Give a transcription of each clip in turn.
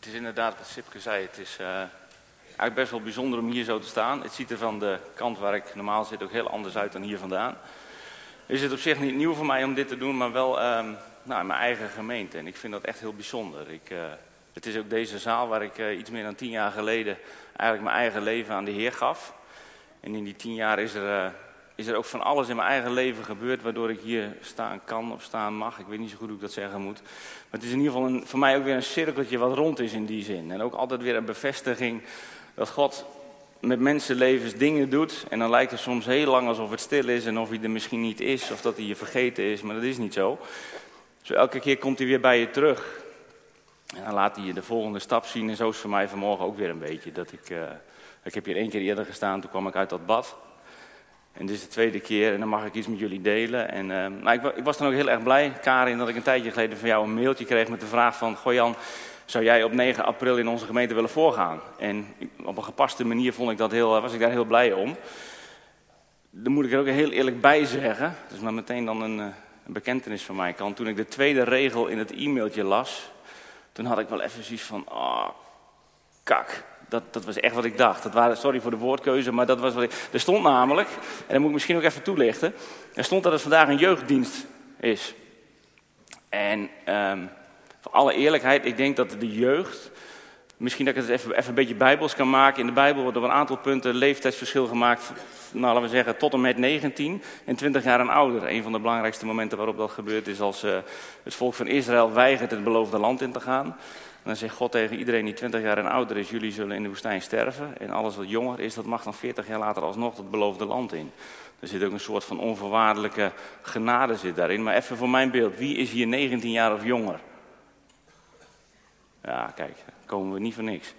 Het is inderdaad wat Sipke zei. Het is uh, eigenlijk best wel bijzonder om hier zo te staan. Het ziet er van de kant waar ik normaal zit ook heel anders uit dan hier vandaan. Is het op zich niet nieuw voor mij om dit te doen, maar wel um, nou, in mijn eigen gemeente. En ik vind dat echt heel bijzonder. Ik, uh, het is ook deze zaal waar ik uh, iets meer dan tien jaar geleden eigenlijk mijn eigen leven aan de Heer gaf. En in die tien jaar is er is er ook van alles in mijn eigen leven gebeurd waardoor ik hier staan kan of staan mag. Ik weet niet zo goed hoe ik dat zeggen moet. Maar het is in ieder geval een, voor mij ook weer een cirkeltje wat rond is in die zin. En ook altijd weer een bevestiging dat God met mensenlevens dingen doet. En dan lijkt het soms heel lang alsof het stil is en of hij er misschien niet is of dat hij je vergeten is. Maar dat is niet zo. Zo elke keer komt hij weer bij je terug. En dan laat hij je de volgende stap zien. En zo is voor mij vanmorgen ook weer een beetje. Dat ik, uh, ik heb hier één keer eerder gestaan, toen kwam ik uit dat bad. En dit is de tweede keer en dan mag ik iets met jullie delen. En, uh, nou, ik, ik, was dan ook heel erg blij, Karin, dat ik een tijdje geleden van jou een mailtje kreeg met de vraag van... Goh Jan, zou jij op 9 april in onze gemeente willen voorgaan? En op een gepaste manier vond ik dat heel, was ik daar heel blij om. Dan moet ik er ook heel eerlijk bij zeggen. Is maar meteen dan een, een bekentenis van mij kant. Toen ik de tweede regel in het e-mailtje las, toen had ik wel even zoiets van... Oh, kak, dat, dat was echt wat ik dacht. Dat waren, sorry voor de woordkeuze, maar dat was wat ik... Er stond namelijk, en dat moet ik misschien ook even toelichten... Er stond dat het vandaag een jeugddienst is. En um, voor alle eerlijkheid, ik denk dat de jeugd... Misschien dat ik het even, even een beetje bijbels kan maken. In de Bijbel wordt op een aantal punten leeftijdsverschil gemaakt. Nou, laten we zeggen tot en met 19 en 20 jaar en ouder. Een van de belangrijkste momenten waarop dat gebeurt is als uh, het volk van Israël weigert het beloofde land in te gaan. Dan zegt God tegen iedereen die 20 jaar en ouder is, jullie zullen in de woestijn sterven. En alles wat jonger is, dat mag dan 40 jaar later alsnog het beloofde land in. Er zit ook een soort van onvoorwaardelijke genade zit daarin. Maar even voor mijn beeld, wie is hier 19 jaar of jonger? Ja, kijk, komen we niet voor niks.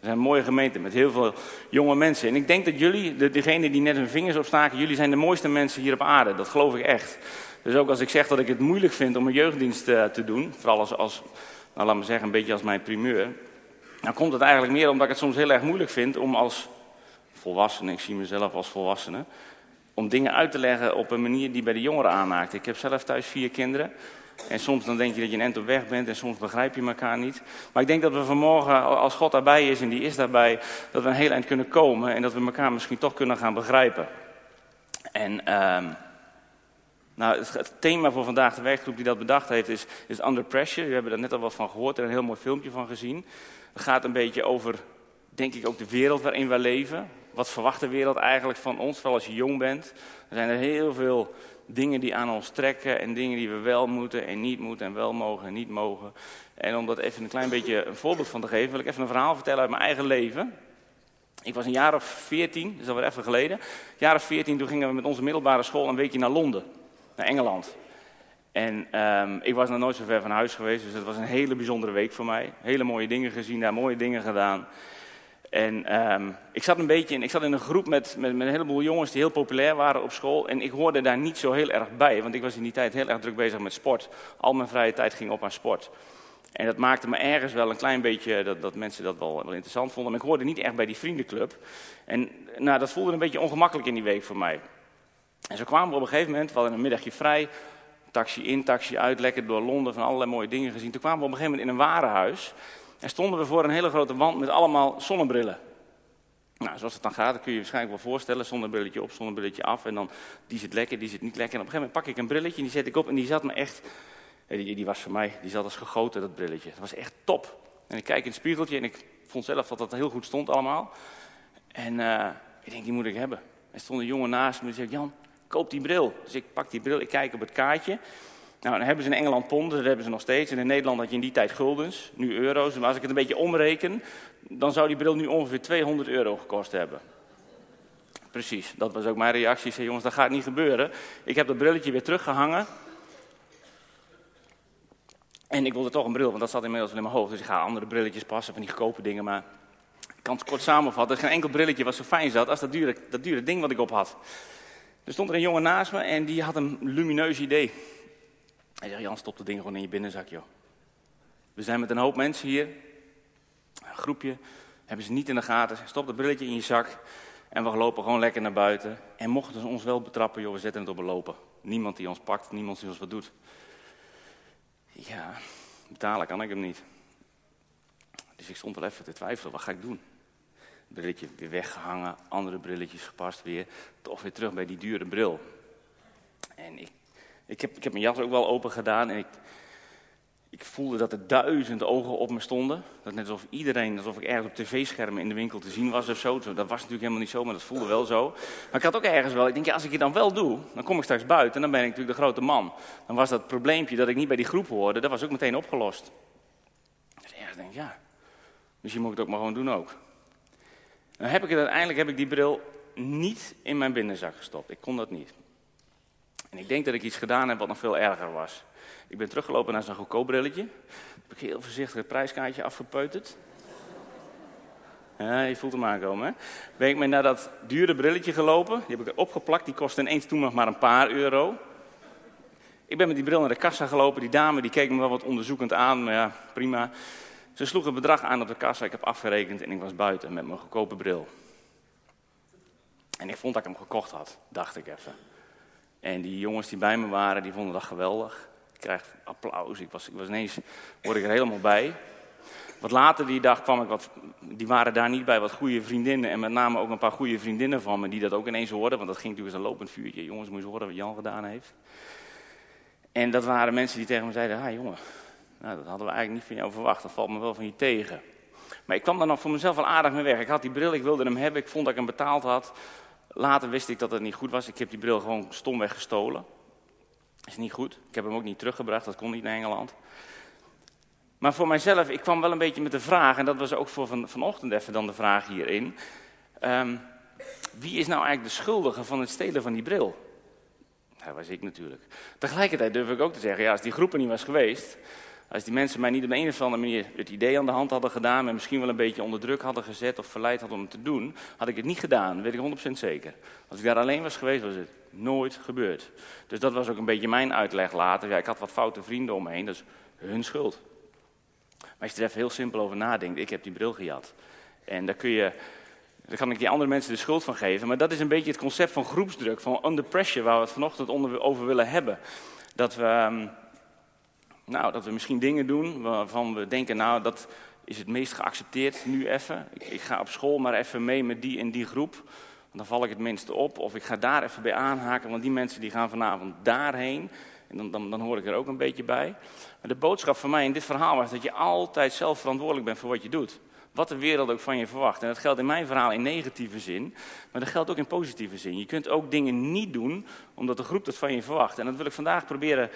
We zijn mooie gemeente met heel veel jonge mensen. En ik denk dat jullie, de, degene die net hun vingers opstaken, jullie zijn de mooiste mensen hier op aarde. Dat geloof ik echt. Dus ook als ik zeg dat ik het moeilijk vind om een jeugddienst uh, te doen, vooral als, als nou laat me zeggen, een beetje als mijn primeur. Dan komt het eigenlijk meer omdat ik het soms heel erg moeilijk vind om als volwassene, ik zie mezelf als volwassene, om dingen uit te leggen op een manier die bij de jongeren aanmaakt. Ik heb zelf thuis vier kinderen. En soms dan denk je dat je een end op weg bent en soms begrijp je elkaar niet. Maar ik denk dat we vanmorgen, als God daarbij is en die is daarbij, dat we een heel eind kunnen komen en dat we elkaar misschien toch kunnen gaan begrijpen. En uh, nou, het, thema voor vandaag, de werkgroep die dat bedacht heeft, is, is Under Pressure. We hebben daar net al wat van gehoord en een heel mooi filmpje van gezien. Het gaat een beetje over, denk ik, ook de wereld waarin we leven. Wat verwacht de wereld eigenlijk van ons, vooral als je jong bent? Er zijn er heel veel dingen die aan ons trekken en dingen die we wel moeten en niet moeten en wel mogen en niet mogen. En om dat even een klein beetje een voorbeeld van te geven, wil ik even een verhaal vertellen uit mijn eigen leven. Ik was een jaar of veertien, dat is alweer even geleden. Een jaar of veertien, toen gingen we met onze middelbare school een weekje naar Londen naar Engeland. En um, ik was nog nooit zo ver van huis geweest, dus het was een hele bijzondere week voor mij. Hele mooie dingen gezien, daar mooie dingen gedaan. En um, ik zat een beetje in, ik zat in een groep met, met, met, een heleboel jongens die heel populair waren op school. En ik hoorde daar niet zo heel erg bij, want ik was in die tijd heel erg druk bezig met sport. Al mijn vrije tijd ging op aan sport. En dat maakte me ergens wel een klein beetje, dat, dat mensen dat wel, wel interessant vonden. Maar ik hoorde niet echt bij die vriendenclub. En nou, dat voelde een beetje ongemakkelijk in die week voor mij. En zo kwamen we op een gegeven moment, we hadden een middagje vrij, taxi in, taxi uit, lekker door Londen, van allerlei mooie dingen gezien. Toen kwamen we op een gegeven moment in een warenhuis en stonden we voor een hele grote wand met allemaal zonnebrillen. Nou, zoals het dan gaat, dat kun je waarschijnlijk wel voorstellen. Zonnebrilletje op, zonnebrilletje af. En dan, die zit lekker, die zit niet lekker. En op een gegeven moment pak ik een brilletje en die zet ik op. En die zat me echt, die, die was voor mij, die zat als gegoten, dat brilletje. Dat was echt top. En ik kijk in het spiegeltje en ik vond zelf dat dat heel goed stond allemaal. En uh, ik denk, die moet ik hebben. Er stond een jongen naast me die zei, Jan, koop die bril. Dus ik pak die bril, ik kijk op het kaartje. Nou, dan hebben ze in Engeland ponden, dat hebben ze nog steeds. En in Nederland had je in die tijd guldens, nu euro's. Maar als ik het een beetje omreken, dan zou die bril nu ongeveer 200 euro gekost hebben. Precies, dat was ook mijn reactie. Ik zei, jongens, dat gaat niet gebeuren. Ik heb dat brilletje weer teruggehangen. En ik wilde toch een bril, want dat zat inmiddels wel in mijn hoofd. Dus ik ga andere brilletjes passen, van die goedkope dingen. Maar ik kan het kort samenvatten. Is geen enkel brilletje wat zo fijn zat als dat dure, dat dure ding wat ik op had. Er stond er een jongen naast me en die had een lumineus idee. Hij zei, Jan, stop dat ding gewoon in je binnenzak, joh. We zijn met een hoop mensen hier, een groepje, hebben ze niet in de gaten. Stop dat brilletje in je zak en we lopen gewoon lekker naar buiten. En mochten ze ons wel betrappen, joh, we zetten het op een lopen. Niemand die ons pakt, niemand die ons wat doet. Ja, betalen kan ik hem niet. Dus Dus ik stond wel even te twijfelen, wat ga ik doen? Brilletje weer weggehangen, andere brilletjes gepast weer. Toch weer terug bij die dure bril. En ik, ik, heb, ik heb mijn jas ook wel open gedaan en ik, ik voelde dat er duizend ogen op me stonden. Dat net alsof iedereen, alsof ik ergens op tv-schermen in de winkel te zien was of zo. Dat was natuurlijk helemaal niet zo, maar dat voelde wel zo. Maar ik had ook ergens wel, ik denk, ja, als ik het dan wel doe, dan kom ik straks buiten en dan ben ik natuurlijk de grote man. Dan was dat probleempje dat ik niet bij die groep hoorde, dat was ook meteen opgelost. Dus ergens denk ik, ja, misschien moet ik het ook maar gewoon doen ook. Dan heb ik het uiteindelijk, heb ik die bril niet in mijn binnenzak gestopt. Ik kon dat niet. En ik denk dat ik iets gedaan heb wat nog veel erger was. Ik ben teruggelopen naar zo'n goedkoop brilletje. Heb ik heel voorzichtig het prijskaartje afgepeuterd. Ja, je voelt hem aankomen, hè? Ben ik mee naar dat dure brilletje gelopen. Die heb ik opgeplakt. Die kostte ineens toen nog maar een paar euro. Ik ben met die bril naar de kassa gelopen. Die dame die keek me wel wat onderzoekend aan. Maar ja, prima. Ze sloeg een bedrag aan op de kassa. Ik heb afgerekend en ik was buiten met mijn goedkope bril. En ik vond dat ik hem gekocht had, dacht ik even. En die jongens die bij me waren, die vonden dat geweldig. Ik krijg applaus. Ik was, ik was ineens, word ik er helemaal bij. Wat later die dag kwam ik wat, die waren daar niet bij, wat goede vriendinnen. En met name ook een paar goede vriendinnen van me die dat ook ineens hoorden. Want dat ging natuurlijk als een lopend vuurtje. Jongens, moet je horen wat Jan gedaan heeft. En dat waren mensen die tegen me zeiden, ah jongen, nou, dat hadden we eigenlijk niet van jou verwacht. Dat valt me wel van je tegen. Maar ik kwam daar nog voor mezelf wel aardig mee weg. Ik had die bril, ik wilde hem hebben. Ik vond dat ik hem betaald had. Later wist ik dat het niet goed was. Ik heb die bril gewoon stomweg gestolen. Is niet goed. Ik heb hem ook niet teruggebracht. Dat kon niet naar Engeland. Maar voor mijzelf, ik kwam wel een beetje met de vraag, en dat was ook voor van, vanochtend even dan de vraag hierin. Um, wie is nou eigenlijk de schuldige van het stelen van die bril? Dat was ik natuurlijk. Tegelijkertijd durf ik ook te zeggen, ja, als die groep er niet was geweest, als die mensen mij niet op een of andere manier het idee aan de hand hadden gedaan, en misschien wel een beetje onder druk hadden gezet of verleid hadden om het te doen, had ik het niet gedaan, weet ik 100% zeker. Als ik daar alleen was geweest, was het nooit gebeurd. Dus dat was ook een beetje mijn uitleg later. Ja, ik had wat foute vrienden om me heen, dat is hun schuld. Maar als je er even heel simpel over nadenkt, ik heb die bril gejat. En daar kun je, daar kan ik die andere mensen de schuld van geven. Maar dat is een beetje het concept van groepsdruk, van under pressure, waar we het vanochtend over willen hebben. Dat we ehm, nou, dat we misschien dingen doen waarvan we denken, nou, dat is het meest geaccepteerd nu even. Ik, ik, ga op school maar even mee met die en die groep. Dan val ik het minste op. Of ik ga daar even bij aanhaken, want die mensen die gaan vanavond daarheen. En dan, dan, dan hoor ik er ook een beetje bij. Maar de boodschap van mij in dit verhaal was dat je altijd zelf verantwoordelijk bent voor wat je doet. Wat de wereld ook van je verwacht. En dat geldt in mijn verhaal in negatieve zin, maar dat geldt ook in positieve zin. Je kunt ook dingen niet doen omdat de groep dat van je verwacht. En dat wil ik vandaag proberen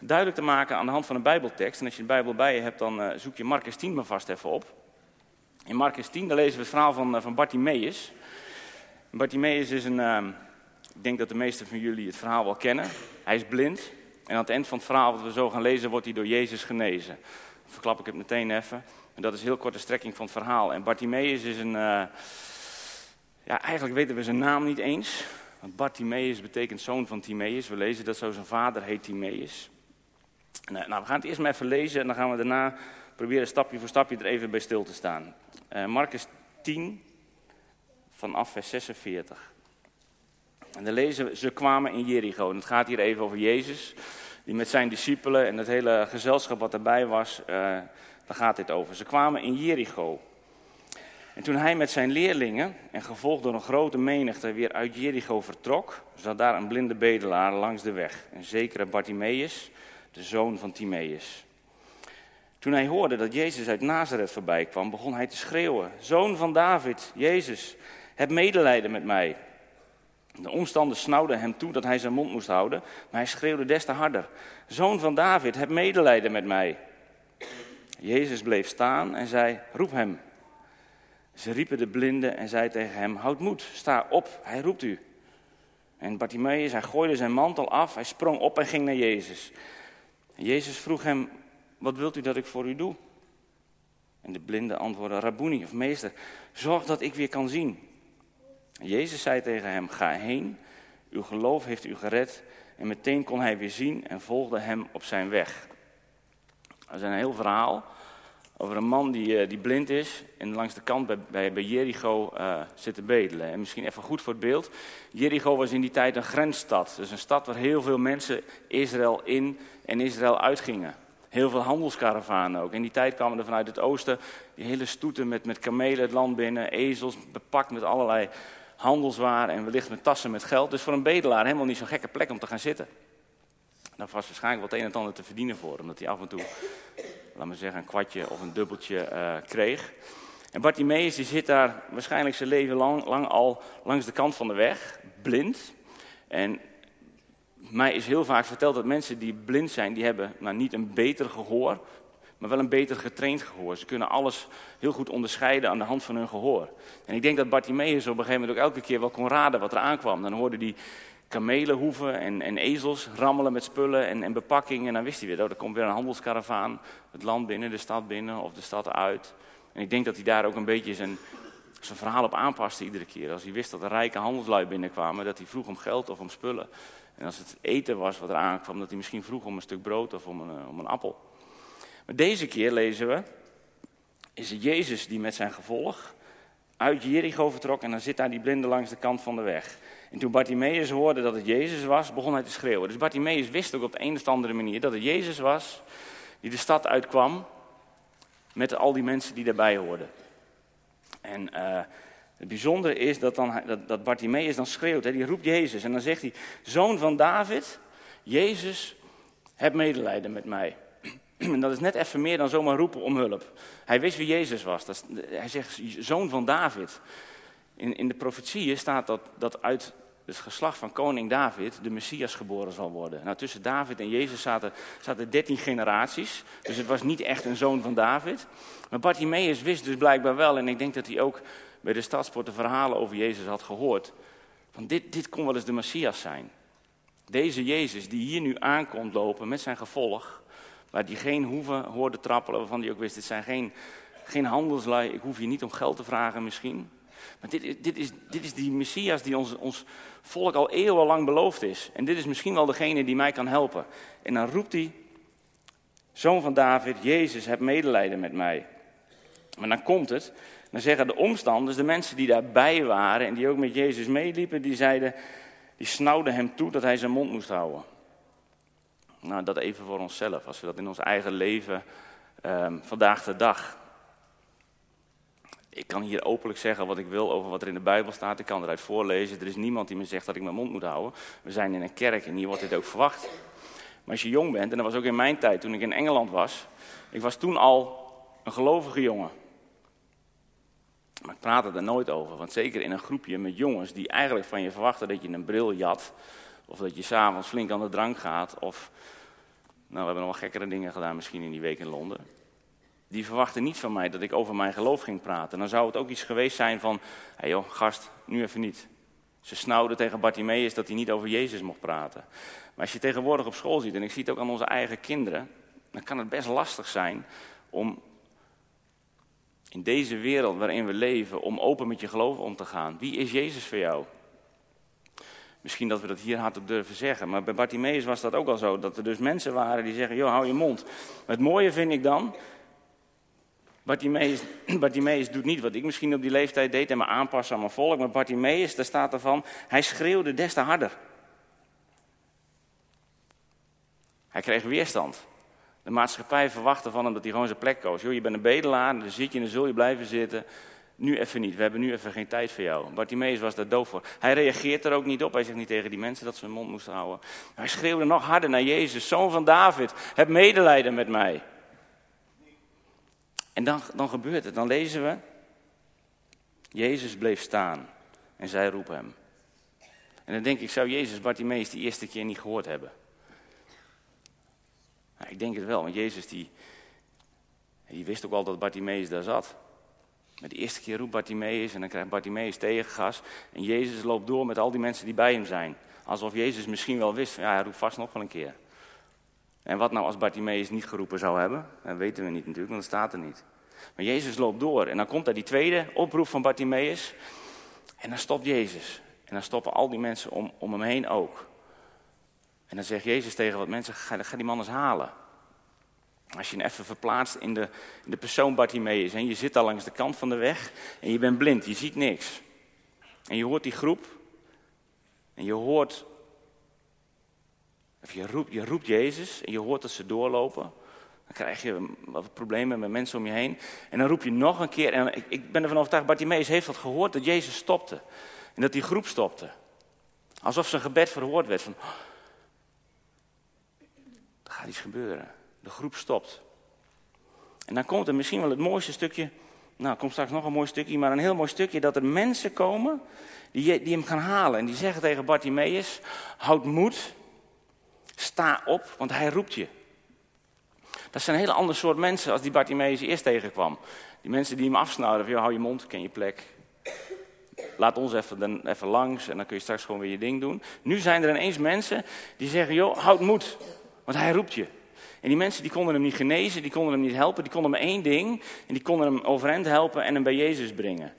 duidelijk te maken aan de hand van een Bijbeltekst. En als je de Bijbel bij je hebt, dan uh, zoek je Marcus 10 maar vast even op. In Marcus 10, daar lezen we het verhaal van, uh, van Bartimaeus. Bartimaeus is een, uh, ik denk dat de meesten van jullie het verhaal wel kennen. Hij is blind. En aan het eind van het verhaal wat we zo gaan lezen, wordt hij door Jezus genezen. Dan verklap ik het meteen even. En dat is heel kort de strekking van het verhaal. En Bartimaeus is een, ja eigenlijk weten we zijn naam niet eens. Want Bartimaeus betekent zoon van Timaeus. We lezen dat zo zijn vader heet Timaeus. Nou, we gaan het eerst maar even lezen en dan gaan we daarna proberen stapje voor stapje er even bij stil te staan. Uh, Marcus 10, vanaf vers 46. En dan lezen we, ze kwamen in Jericho. En het gaat hier even over Jezus, die met zijn discipelen en het hele gezelschap wat erbij was, uh, daar gaat dit over. Ze kwamen in Jericho. En toen hij met zijn leerlingen, en gevolgd door een grote menigte, weer uit Jericho vertrok, zat daar een blinde bedelaar langs de weg. Een zekere Bartimaeus, de zoon van Timaeus. Toen hij hoorde dat Jezus uit Nazareth voorbij kwam, begon hij te schreeuwen: Zoon van David, Jezus, heb medelijden met mij. De omstanders snauwden hem toe dat hij zijn mond moest houden, maar hij schreeuwde des te harder: Zoon van David, heb medelijden met mij. Jezus bleef staan en zei: Roep hem. Ze riepen de blinde en zei tegen hem: Houd moed, sta op, hij roept u. En Bartimaeus, hij gooide zijn mantel af, hij sprong op en ging naar Jezus. Jezus vroeg hem, wat wilt u dat ik voor u doe? En de blinde antwoordde, Rabboni of meester, zorg dat ik weer kan zien. Jezus zei tegen hem, ga heen, uw geloof heeft u gered. En meteen kon hij weer zien en volgde hem op zijn weg. Dat is een heel verhaal over een man die, eh, die blind is en langs de kant bij, bij, Jericho uh, zit te bedelen. En misschien even goed voor het beeld. Jericho was in die tijd een grensstad. Dus een stad waar heel veel mensen Israël in en Israël uitgingen. Heel veel handelskaravanen ook. In die tijd kwamen er vanuit het oosten die hele stoeten met, met kamelen het land binnen, ezels bepakt met allerlei handelswaren en wellicht met tassen met geld. Dus voor een bedelaar helemaal niet zo'n gekke plek om te gaan zitten. Daar was waarschijnlijk wat een en ander te verdienen voor, omdat hij af en toe, laat maar zeggen, een kwartje of een dubbeltje uh, kreeg. En Bartimeus die zit daar waarschijnlijk zijn leven lang, lang al langs de kant van de weg, blind. En mij is heel vaak verteld dat mensen die blind zijn, die hebben nou, niet een beter gehoor, maar wel een beter getraind gehoor. Ze kunnen alles heel goed onderscheiden aan de hand van hun gehoor. En ik denk dat Bartimeus op een gegeven moment ook elke keer wel kon raden wat er aankwam. Dan hoorde hij kamelenhoeven en, en ezels rammelen met spullen en, en. En dan wist hij weer, oh, er komt weer een handelskaravaan het land binnen, de stad binnen of de stad uit. En ik denk dat hij daar ook een beetje zijn, zijn verhaal op aanpaste iedere keer. Als hij wist dat er rijke handelslui binnenkwamen, dat hij vroeg om geld of om spullen. En als het eten was wat er aankwam, dat hij misschien vroeg om een stuk brood of om een, eh, om een appel. Maar deze keer lezen we, is het Jezus die met zijn gevolg uit Jericho vertrok en dan zit daar die blinde langs de kant van de weg. En toen Bartimaeus hoorde dat het Jezus was, begon hij te schreeuwen. Dus Bartimaeus wist ook op de een of andere manier dat het Jezus was die de stad uitkwam met al die mensen die daarbij hoorden. En uh, het bijzondere is dat, dan, dat, dat dan schreeuwt, hè, die roept Jezus. En dan zegt hij, zoon van David, Jezus, heb medelijden met mij. En dat is net even meer dan zomaar roepen om hulp. Hij wist wie Jezus was. Dat hij zegt, zoon van David. In, in de profetieën staat dat, dat uit het geslacht van koning David de Messias geboren zal worden. Nou, tussen David en Jezus zaten, zaten 13 generaties. Dus het was niet echt een zoon van David. Maar Bartimaeus wist dus blijkbaar wel, en ik denk dat hij ook bij de stadspoort de verhalen over Jezus had gehoord. Van dit, dit kon wel eens de Messias zijn. Deze Jezus die hier nu aankomt lopen met zijn gevolg, waar die geen hoeven hoorde trappelen, waarvan hij ook wist, dit zijn geen, geen handelslui, ik hoef je niet om geld te vragen misschien. Maar dit, dit, is, dit is die Messias die ons, ons volk al eeuwenlang beloofd is. En dit is misschien wel degene die mij kan helpen. En dan roept hij, zoon van David, Jezus, heb medelijden met mij. Maar dan komt het, dan zeggen de omstanders, de mensen die daarbij waren en die ook met Jezus meeliepen, die zeiden, die snauwden hem toe dat hij zijn mond moest houden. Nou, dat even voor onszelf, als we dat in ons eigen leven um, vandaag de dag. Ik kan hier openlijk zeggen wat ik wil over wat er in de Bijbel staat. Ik kan eruit voorlezen. Er is niemand die me zegt dat ik mijn mond moet houden. We zijn in een kerk en hier wordt dit ook verwacht. Maar als je jong bent, en dat was ook in mijn tijd toen ik in Engeland was. Ik was toen al een gelovige jongen. Maar ik praat er nooit over. Want zeker in een groepje met jongens die eigenlijk van je verwachten dat je een bril jat. Of dat je s'avonds flink aan de drank gaat. Of, nou we hebben nog wel gekkere dingen gedaan misschien in die week in Londen. Die verwachten niet van mij dat ik over mijn geloof ging praten. Dan zou het ook iets geweest zijn van, hé joh, gast, nu even niet. Ze snauwden tegen Bartimeus dat hij niet over Jezus mocht praten. Maar als je tegenwoordig op school ziet, en ik zie het ook aan onze eigen kinderen, dan kan het best lastig zijn om in deze wereld waarin we leven, om open met je geloof om te gaan. Wie is Jezus voor jou? Misschien dat we dat hier hardop durven zeggen, maar bij Bartimeus was dat ook al zo. Dat er dus mensen waren die zeggen, joh, hou je mond. Het mooie vind ik dan, Bartimeus doet niet wat ik misschien op die leeftijd deed en me aanpassen aan mijn volk. Maar Bartimeus, daar staat ervan, hij schreeuwde des te harder. Hij kreeg weerstand. De maatschappij verwachtte van hem dat hij gewoon zijn plek koos. Joh, je bent een bedelaar, dan zit je en dan zul je blijven zitten. Nu even niet, we hebben nu even geen tijd voor jou. Bartimeus was daar doof voor. Hij reageert er ook niet op. Hij zegt niet tegen die mensen dat ze hun mond moesten houden. Hij schreeuwde nog harder naar Jezus, zoon van David, heb medelijden met mij. En dan, dan gebeurt het, dan lezen we, Jezus bleef staan en zij roepen hem. En dan denk ik, zou Jezus Bartimeus die eerste keer niet gehoord hebben? Nou, ik denk het wel, want Jezus die, die wist ook al dat Bartimeus daar zat. De eerste keer roept Bartimeus en dan krijgt Bartimeus tegengas. En Jezus loopt door met al die mensen die bij hem zijn. Alsof Jezus misschien wel wist, ja, hij roept vast nog wel een keer. En wat nou als Bartimeus niet geroepen zou hebben? Dat weten we niet natuurlijk, want dat staat er niet. Maar Jezus loopt door en dan komt daar die tweede oproep van Bartimeus. En dan stopt Jezus. En dan stoppen al die mensen om, om hem heen ook. En dan zegt Jezus tegen wat mensen, ga, ga die man eens halen. Als je hem even verplaatst in de, in de persoon Bartimeus. En je zit al langs de kant van de weg en je bent blind, je ziet niks. En je hoort die groep. En je hoort of je roept, je roept Jezus en je hoort dat ze doorlopen. Dan krijg je wat problemen met mensen om je heen. En dan roep je nog een keer. En ik, ik ben ervan overtuigd, Bartimaeus heeft dat gehoord, dat Jezus stopte. En dat die groep stopte. Alsof zijn gebed verhoord werd. Van, oh, er gaat iets gebeuren. De groep stopt. En dan komt er misschien wel het mooiste stukje. Nou, er komt straks nog een mooi stukje, maar een heel mooi stukje. Dat er mensen komen die, die hem gaan halen. En die zeggen tegen Bartimaeus: Houd moed. Sta op, want hij roept je. Dat zijn een hele ander soort mensen als die Bartimaeus eerst tegenkwam. Die mensen die hem afsnauwden hou je mond, ken je plek. Laat ons even, dan, even langs en dan kun je straks gewoon weer je ding doen. Nu zijn er ineens mensen die zeggen, joh, houd moed, want hij roept je. En die mensen die konden hem niet genezen, die konden hem niet helpen, die konden hem één ding. En die konden hem overeind helpen en hem bij Jezus brengen.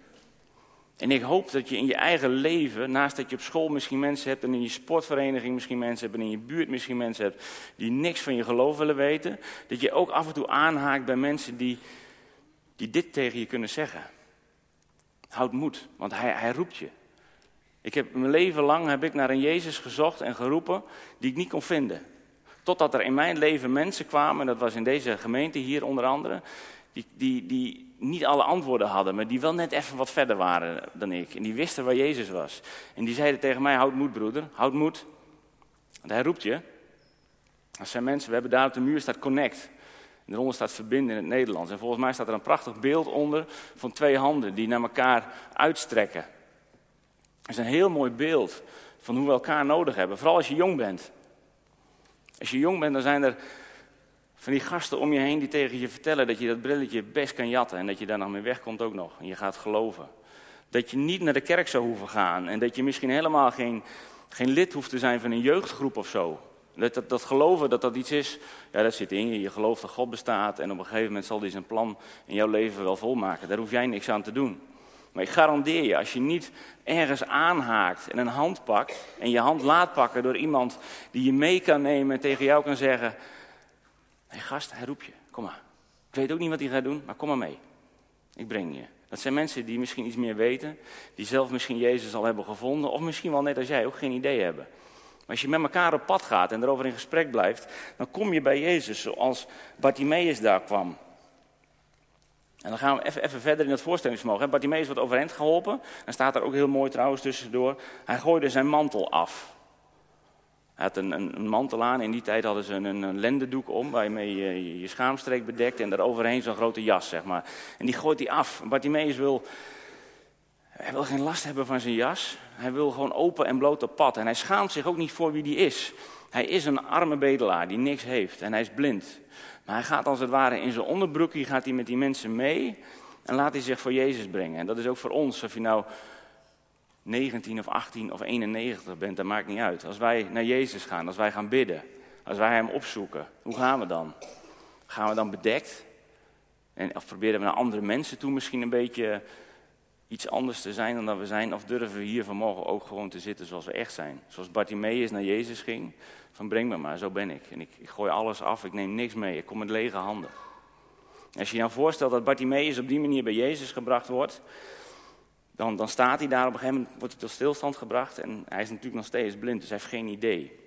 En ik hoop dat je in je eigen leven, naast dat je op school misschien mensen hebt en in je sportvereniging misschien mensen hebt en in je buurt misschien mensen hebt die niks van je geloof willen weten, dat je ook af en toe aanhaakt bij mensen die, die dit tegen je kunnen zeggen. Houd moed, want hij, hij roept je. Ik heb mijn leven lang heb ik naar een Jezus gezocht en geroepen die ik niet kon vinden. Totdat er in mijn leven mensen kwamen, en dat was in deze gemeente hier onder andere, die, die, die niet alle antwoorden hadden, maar die wel net even wat verder waren dan ik. En die wisten waar Jezus was. En die zeiden tegen mij, houd moed broeder, houd moed. Want hij roept je. Dat zijn mensen, we hebben daar op de muur staat connect. En eronder staat verbinden in het Nederlands. En volgens mij staat er een prachtig beeld onder van twee handen die naar elkaar uitstrekken. Dat is een heel mooi beeld van hoe we elkaar nodig hebben. Vooral als je jong bent. Als je jong bent, dan zijn er van die gasten om je heen die tegen je vertellen dat je dat brilletje best kan jatten en dat je daar nog mee wegkomt ook nog. En je gaat geloven. Dat je niet naar de kerk zou hoeven gaan en dat je misschien helemaal geen, geen lid hoeft te zijn van een jeugdgroep of zo. Dat, dat, geloven dat dat iets is, ja, dat zit in je. Je gelooft dat God bestaat en op een gegeven moment zal hij zijn plan in jouw leven wel volmaken. Daar hoef jij niks aan te doen. Maar ik garandeer je, als je niet ergens aanhaakt en een hand pakt en je hand laat pakken door iemand die je mee kan nemen en tegen jou kan zeggen, hey gast, hij roept je, kom maar. Ik weet ook niet wat hij gaat doen, maar kom maar mee. Ik breng je. Dat zijn mensen die misschien iets meer weten, die zelf misschien Jezus al hebben gevonden, of misschien wel net als jij ook geen idee hebben. Maar als je met elkaar op pad gaat en erover in gesprek blijft, dan kom je bij Jezus zoals Bartimaeus daar kwam. En dan gaan we even, even verder in het voorstellingsvermogen. Bartimaeus wordt overeind geholpen. Dan staat er ook heel mooi trouwens tussendoor. Hij gooide zijn mantel af. Hij had een, een, mantel aan. In die tijd hadden ze een, een lendendoek om, waarmee je je schaamstreek bedekt. En daaroverheen zo'n grote jas, zeg maar. En die gooit hij af. Bartimeus wil, hij wil geen last hebben van zijn jas. Hij wil gewoon open en bloot op pad. En hij schaamt zich ook niet voor wie die is. Hij is een arme bedelaar die niks heeft. En hij is blind. Maar hij gaat als het ware in zijn onderbroekje gaat hij met die mensen mee. En laat hij zich voor Jezus brengen. En dat is ook voor ons, of je nou 19 of 18 of 91 bent, dat maakt niet uit. Als wij naar Jezus gaan, als wij gaan bidden, als wij Hem opzoeken, hoe gaan we dan? Gaan we dan bedekt? En, of proberen we naar andere mensen toe misschien een beetje iets anders te zijn dan dat we zijn? Of durven we hier vanmorgen ook gewoon te zitten zoals we echt zijn? Zoals Bartimaeus naar Jezus ging, van breng me maar, zo ben ik. En ik, ik gooi alles af, ik neem niks mee, ik kom met lege handen. Als je je nou voorstelt dat Bartimaeus op die manier bij Jezus gebracht wordt, dan, dan staat hij daar op een gegeven moment, wordt hij tot stilstand gebracht en hij is natuurlijk nog steeds blind, dus hij heeft geen idee.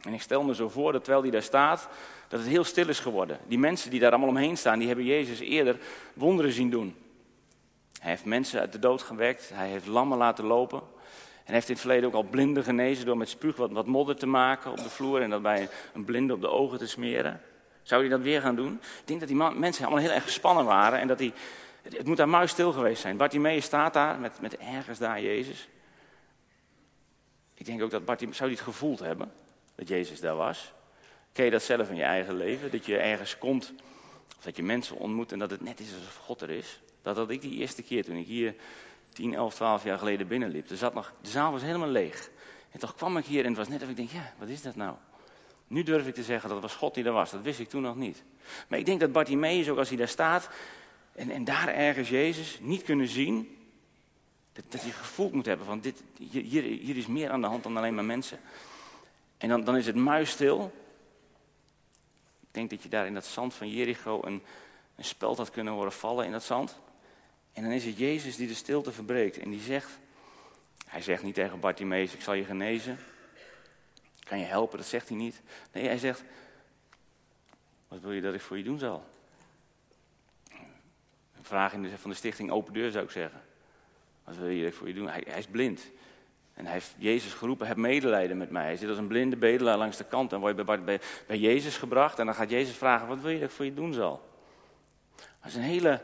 En ik stel me zo voor dat terwijl hij daar staat, dat het heel stil is geworden. Die mensen die daar allemaal omheen staan, die hebben Jezus eerder wonderen zien doen. Hij heeft mensen uit de dood gewekt, hij heeft lammen laten lopen. En heeft in het verleden ook al blinden genezen door met spuug wat, wat modder te maken op de vloer en dat bij een blinde op de ogen te smeren. Zou hij dat weer gaan doen? Ik denk dat die mensen allemaal heel erg gespannen waren en dat hij het moet daar muis stil geweest zijn. Bartimeus staat daar met, met ergens daar Jezus. Ik denk ook dat Bartimeus, zou hij het gevoeld hebben dat Jezus daar was? Ken je dat zelf in je eigen leven? Dat je ergens komt, of dat je mensen ontmoet en dat het net is alsof God er is? Dat had ik die eerste keer toen ik hier 10, 11, 12 jaar geleden binnenliep. Er zat nog, de zaal was helemaal leeg. En toch kwam ik hier en het was net of ik denk, ja, wat is dat nou? Nu durf ik te zeggen dat was God die er was. Dat wist ik toen nog niet. Maar ik denk dat Bartimeus, ook als hij daar staat, en, en daar ergens Jezus niet kunnen zien, dat, dat je gevoeld moet hebben van dit, hier, hier is meer aan de hand dan alleen maar mensen. En dan, dan is het muisstil. Ik denk dat je daar in dat zand van Jericho een, een speld had kunnen horen vallen in dat zand. En dan is het Jezus die de stilte verbreekt en die zegt, hij zegt niet tegen Bartimeus, ik zal je genezen. Kan je helpen, dat zegt hij niet. Nee, hij zegt, Wat wil je dat ik voor je doen zal? Een vraag in de, van de stichting Open Deur zou ik zeggen. Wat wil je dat ik voor je doen? Hij, hij is blind. En hij heeft Jezus geroepen, heb medelijden met mij. Hij zit als een blinde bedelaar langs de kant. En word je bij, bij, bij Jezus gebracht. En dan gaat Jezus vragen, wat wil je dat ik voor je doen zal? Dat is een hele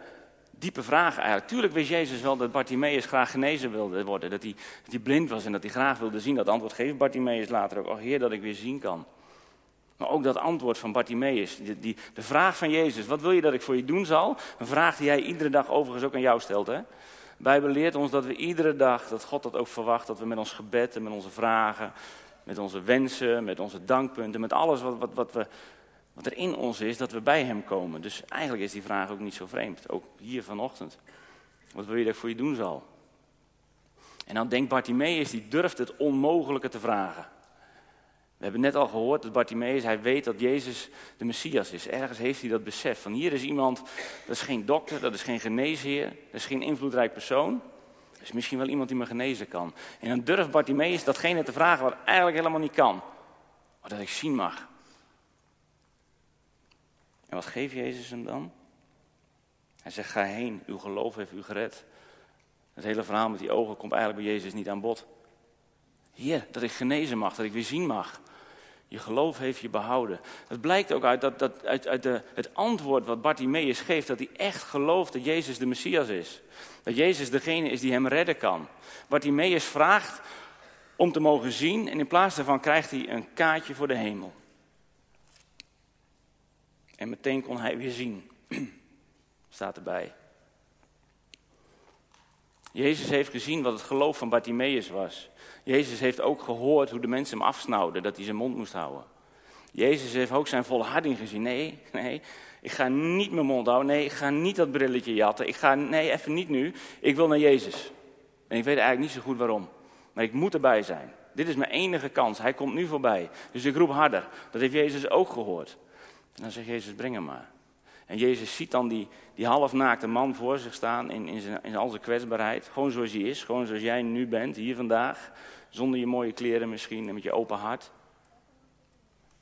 diepe vraag eigenlijk. Tuurlijk wist Jezus wel dat Bartimaeus graag genezen wilde worden. Dat hij, dat hij blind was en dat hij graag wilde zien. Dat antwoord geeft Bartimaeus later ook. Oh Heer, dat ik weer zien kan. Maar ook dat antwoord van Bartimaeus. Die, die, de vraag van Jezus, wat wil je dat ik voor je doen zal? Een vraag die hij iedere dag overigens ook aan jou stelt. Hè? De Bijbel leert ons dat we iedere dag, dat God dat ook verwacht, dat we met ons gebed en met onze vragen, met onze wensen, met onze dankpunten, met alles wat, wat, wat, we, wat er in ons is, dat we bij Hem komen. Dus eigenlijk is die vraag ook niet zo vreemd, ook hier vanochtend. Wat wil je dat ik voor je doen zal? En dan denkt Bartimaeus, die durft het onmogelijke te vragen. We hebben net al gehoord dat Bartimaeus, hij weet dat Jezus de Messias is. Ergens heeft hij dat besef. Van hier is iemand, dat is geen dokter, dat is geen geneesheer, dat is geen invloedrijk persoon. Dat is misschien wel iemand die me genezen kan. En dan durft Bartimaeus datgene te vragen wat eigenlijk helemaal niet kan. Maar dat ik zien mag. En wat geeft Jezus hem dan? Hij zegt, ga heen, uw geloof heeft u gered. Het hele verhaal met die ogen komt eigenlijk bij Jezus niet aan bod. Heer, dat ik genezen mag, dat ik weer zien mag. Je geloof heeft je behouden. Het blijkt ook uit, dat, dat, uit, de, het antwoord wat Bartimaeus geeft, dat hij echt gelooft dat Jezus de Messias is. Dat Jezus degene is die hem redden kan. Bartimaeus vraagt om te mogen zien en in plaats daarvan krijgt hij een kaartje voor de hemel. En meteen kon hij weer zien. Staat erbij. Jezus heeft gezien wat het geloof van Bartimaeus was. Jezus heeft ook gehoord hoe de mensen hem afsnauwden, dat hij zijn mond moest houden. Jezus heeft ook zijn volharding gezien. Nee, nee, ik ga niet mijn mond houden. Nee, ik ga niet dat brilletje jatten. Ik ga, nee, even niet nu. Ik wil naar Jezus. En ik weet eigenlijk niet zo goed waarom. Maar ik moet erbij zijn. Dit is mijn enige kans. Hij komt nu voorbij. Dus ik roep harder. Dat heeft Jezus ook gehoord. En dan zegt Jezus, breng hem maar. En Jezus ziet dan die, die halfnaakte man voor zich staan in, in, zijn, in al zijn kwetsbaarheid. Gewoon zoals hij is, gewoon zoals jij nu bent, hier vandaag. Zonder je mooie kleren misschien en met je open hart.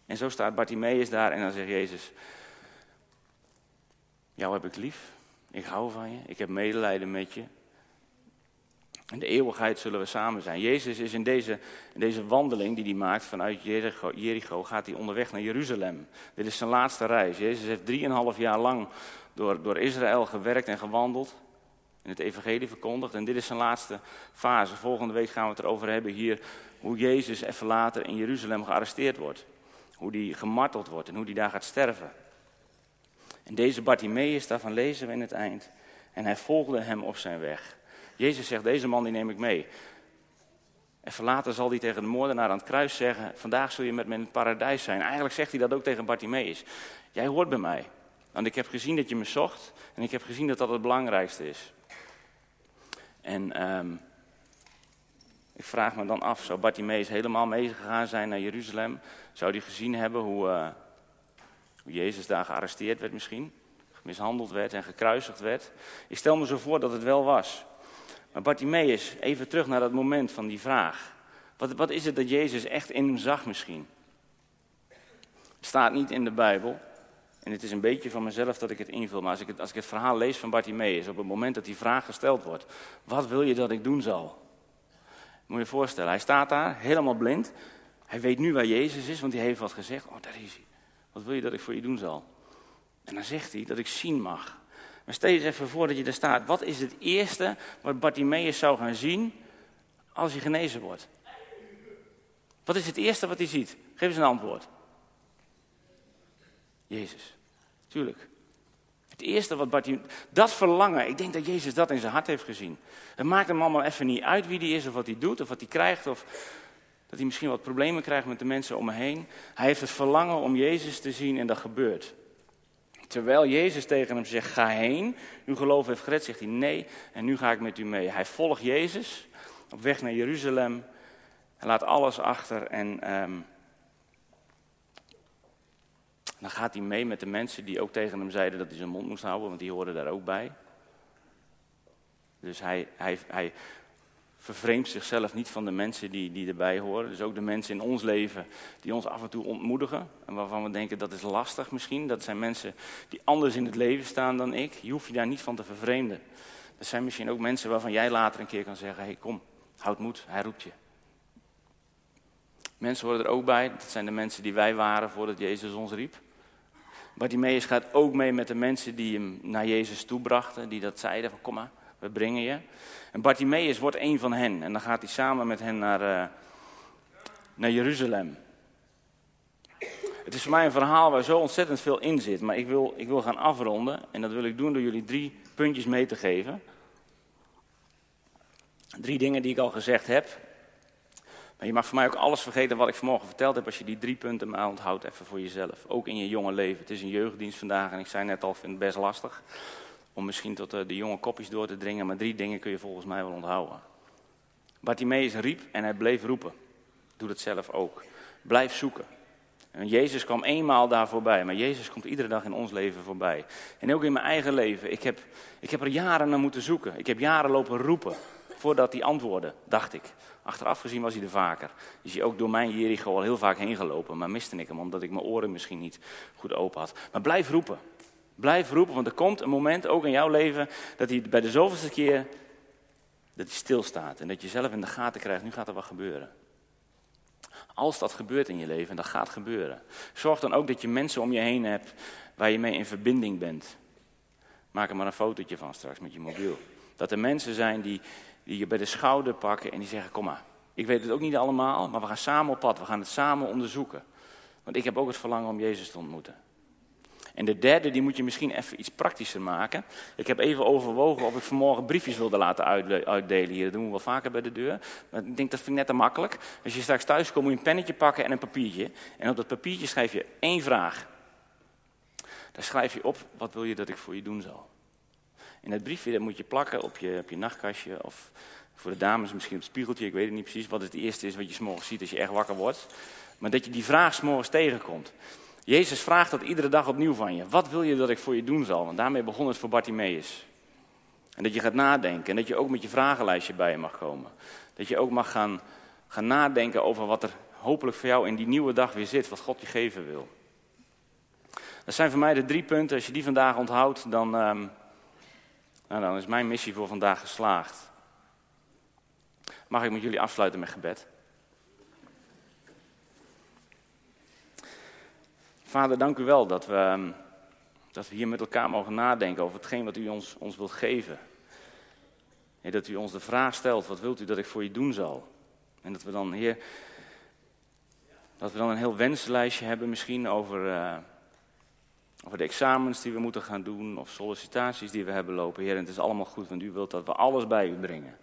En zo staat Bartimaeus daar en dan zegt Jezus, jou heb ik lief, ik hou van je, ik heb medelijden met je. In de eeuwigheid zullen we samen zijn. Jezus is in deze, deze wandeling die hij maakt vanuit Jericho, Jericho, gaat hij onderweg naar Jeruzalem. Dit is zijn laatste reis. Jezus heeft drieënhalf jaar lang door, door Israël gewerkt en gewandeld. In het evangelie verkondigd. En dit is zijn laatste fase. Volgende week gaan we het erover hebben hier hoe Jezus even later in Jeruzalem gearresteerd wordt. Hoe die gemarteld wordt en hoe die daar gaat sterven. En deze Bartimaeus, daarvan lezen we in het eind. En hij volgde hem op zijn weg. Jezus zegt, deze man die neem ik mee. En later zal hij tegen de moordenaar aan het kruis zeggen, vandaag zul je met me in het paradijs zijn. Eigenlijk zegt hij dat ook tegen Bartimaeus. Jij hoort bij mij, want ik heb gezien dat je me zocht en ik heb gezien dat dat het belangrijkste is. En um, ik vraag me dan af, zou Bartimaeus helemaal meegegaan zijn naar Jeruzalem? Zou hij gezien hebben hoe, uh, hoe Jezus daar gearresteerd werd misschien? Mishandeld werd en gekruisigd werd? Ik stel me zo voor dat het wel was. Maar Bartimaeus, even terug naar dat moment van die vraag. Wat, wat is het dat Jezus echt in hem zag misschien? Het staat niet in de Bijbel. En het is een beetje van mezelf dat ik het invul. Maar als ik het, als ik het verhaal lees van Bartimaeus, op het moment dat die vraag gesteld wordt. Wat wil je dat ik doen zal? Moet je je voorstellen, hij staat daar, helemaal blind. Hij weet nu waar Jezus is, want hij heeft wat gezegd. Oh, daar is hij. Wat wil je dat ik voor je doen zal? En dan zegt hij dat ik zien mag. Maar stel je eens even voor dat je daar staat. Wat is het eerste wat Bartimaeus zou gaan zien als hij genezen wordt? Wat is het eerste wat hij ziet? Geef eens een antwoord. Jezus. Tuurlijk. Het eerste wat Bartimaeus... Dat verlangen, ik denk dat Jezus dat in zijn hart heeft gezien. Het maakt hem allemaal even niet uit wie hij is of wat hij doet of wat hij krijgt. Of dat hij misschien wat problemen krijgt met de mensen om hem heen. Hij heeft het verlangen om Jezus te zien en dat gebeurt. Terwijl Jezus tegen hem zegt, ga heen, uw geloof heeft gered, zegt hij nee en nu ga ik met u mee. Hij volgt Jezus op weg naar Jeruzalem, hij laat alles achter en um, dan gaat hij mee met de mensen die ook tegen hem zeiden dat hij zijn mond moest houden, want die hoorden daar ook bij. Dus hij, hij, hij vervreemd zichzelf niet van de mensen die, die erbij horen. Dus ook de mensen in ons leven die ons af en toe ontmoedigen. En waarvan we denken dat is lastig misschien. Dat zijn mensen die anders in het leven staan dan ik. Je hoeft je daar niet van te vervreemden. Dat zijn misschien ook mensen waarvan jij later een keer kan zeggen: hey, kom, houd moed, hij roept je. Mensen horen er ook bij. Dat zijn de mensen die wij waren voordat Jezus ons riep. Bartimaeus gaat ook mee met de mensen die hem naar Jezus toe brachten. Die dat zeiden van kom maar, we brengen je. En Bartimaeus wordt een van hen. En dan gaat hij samen met hen naar, uh, naar Jeruzalem. Het is voor mij een verhaal waar zo ontzettend veel in zit. Maar ik wil, ik wil gaan afronden. En dat wil ik doen door jullie drie puntjes mee te geven. Drie dingen die ik al gezegd heb. Maar je mag voor mij ook alles vergeten wat ik vanmorgen verteld heb. Als je die drie punten maar onthoudt, even voor jezelf. Ook in je jonge leven. Het is een jeugddienst vandaag. En ik zei net al, vind het best lastig om misschien tot de, de jonge kopjes door te dringen, maar drie dingen kun je volgens mij wel onthouden. Bartimaeus riep en hij bleef roepen. Doe dat zelf ook. Blijf zoeken. En Jezus kwam eenmaal daar voorbij, maar Jezus komt iedere dag in ons leven voorbij. En ook in mijn eigen leven. Ik heb, ik heb er jaren naar moeten zoeken. Ik heb jaren lopen roepen voordat hij antwoordde, dacht ik. Achteraf gezien was hij er vaker. Is hij ook door mijn Jericho al heel vaak heen gelopen, maar miste ik hem omdat ik mijn oren misschien niet goed open had. Maar blijf roepen. Blijf roepen, want er komt een moment, ook in jouw leven, dat hij bij de zoveelste keer dat hij stilstaat. En dat je zelf in de gaten krijgt, nu gaat er wat gebeuren. Als dat gebeurt in je leven, en dat gaat gebeuren. Zorg dan ook dat je mensen om je heen hebt waar je mee in verbinding bent. Maak er maar een fotootje van straks met je mobiel. Dat er mensen zijn die, die je bij de schouder pakken en die zeggen, kom maar. Ik weet het ook niet allemaal, maar we gaan samen op pad. We gaan het samen onderzoeken. Want ik heb ook het verlangen om Jezus te ontmoeten. En de derde, die moet je misschien even iets praktischer maken. Ik heb even overwogen of ik vanmorgen briefjes wilde laten uitdelen hier. Dat doen we wel vaker bij de deur. Maar ik denk dat vind ik net te makkelijk. Als je straks thuis komt, moet je een pennetje pakken en een papiertje. En op dat papiertje schrijf je één vraag. Daar schrijf je op, wat wil je dat ik voor je doen zal? En dat briefje dat moet je plakken op je, op je nachtkastje of voor de dames misschien op het spiegeltje. Ik weet het niet precies wat het eerste is wat je s'morgens ziet als je echt wakker wordt. Maar dat je die vraag s'morgens tegenkomt. Jezus vraagt dat iedere dag opnieuw van je. Wat wil je dat ik voor je doen zal? Want daarmee begon het voor Bartimaeus. En dat je gaat nadenken en dat je ook met je vragenlijstje bij je mag komen. Dat je ook mag gaan, gaan nadenken over wat er hopelijk voor jou in die nieuwe dag weer zit, wat God je geven wil. Dat zijn voor mij de drie punten. Als je die vandaag onthoudt, dan, um, nou, dan is mijn missie voor vandaag geslaagd. Mag ik met jullie afsluiten met gebed? Vader, dank u wel dat we, ehm, dat we hier met elkaar mogen nadenken over hetgeen wat u ons, ons wilt geven. En dat u ons de vraag stelt, wat wilt u dat ik voor je doen zal? En dat we dan, Heer, dat we dan een heel wenslijstje hebben misschien over, uh, over de examens die we moeten gaan doen, of sollicitaties die we hebben lopen. Heer, en het is allemaal goed, want u wilt dat we alles bij u brengen.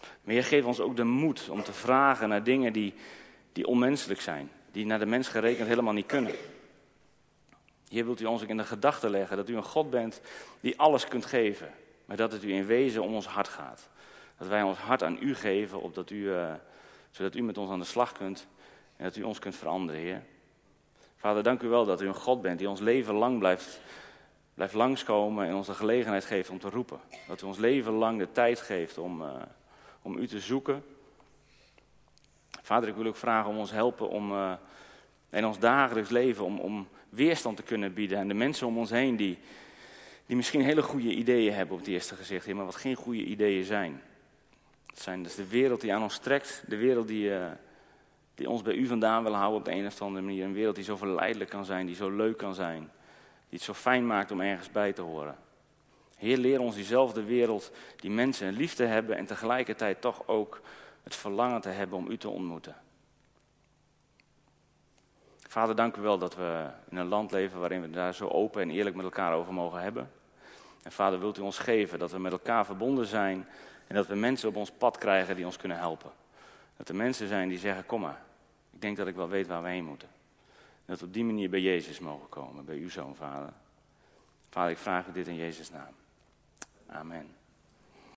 Maar Heer, geef ons ook de moed om te vragen naar dingen die, die onmenselijk zijn, die naar de mens gerekend helemaal niet kunnen. Hier wilt u ons ook in de gedachte leggen dat u een God bent die alles kunt geven. Maar dat het u in wezen om ons hart gaat. Dat wij ons hart aan u geven, opdat u, uh, zodat u met ons aan de slag kunt. En dat u ons kunt veranderen, Heer. Vader, dank u wel dat u een God bent die ons leven lang blijft, blijft langskomen en ons de gelegenheid geeft om te roepen. Dat u ons leven lang de tijd geeft om, uh, om u te zoeken. Vader, ik wil ook vragen om ons helpen om uh, in ons dagelijks leven om, om weerstand te kunnen bieden aan de mensen om ons heen die, die misschien hele goede ideeën hebben op het eerste gezicht, maar wat geen goede ideeën zijn. Het zijn dus de wereld die aan ons trekt, de wereld die, uh, die ons bij u vandaan wil houden op de een of andere manier. Een wereld die zo verleidelijk kan zijn, die zo leuk kan zijn, die het zo fijn maakt om ergens bij te horen. Heer, leer ons diezelfde wereld, die mensen liefde hebben en tegelijkertijd toch ook het verlangen te hebben om u te ontmoeten. Vader, dank u wel dat we in een land leven waarin we daar zo open en eerlijk met elkaar over mogen hebben. En vader, wilt u ons geven dat we met elkaar verbonden zijn en dat we mensen op ons pad krijgen die ons kunnen helpen. Dat er mensen zijn die zeggen, kom maar, ik denk dat ik wel weet waar we heen moeten. dat we op die manier bij Jezus mogen komen, bij uw zoon, vader. Vader, ik vraag u dit in Jezus' naam. Amen.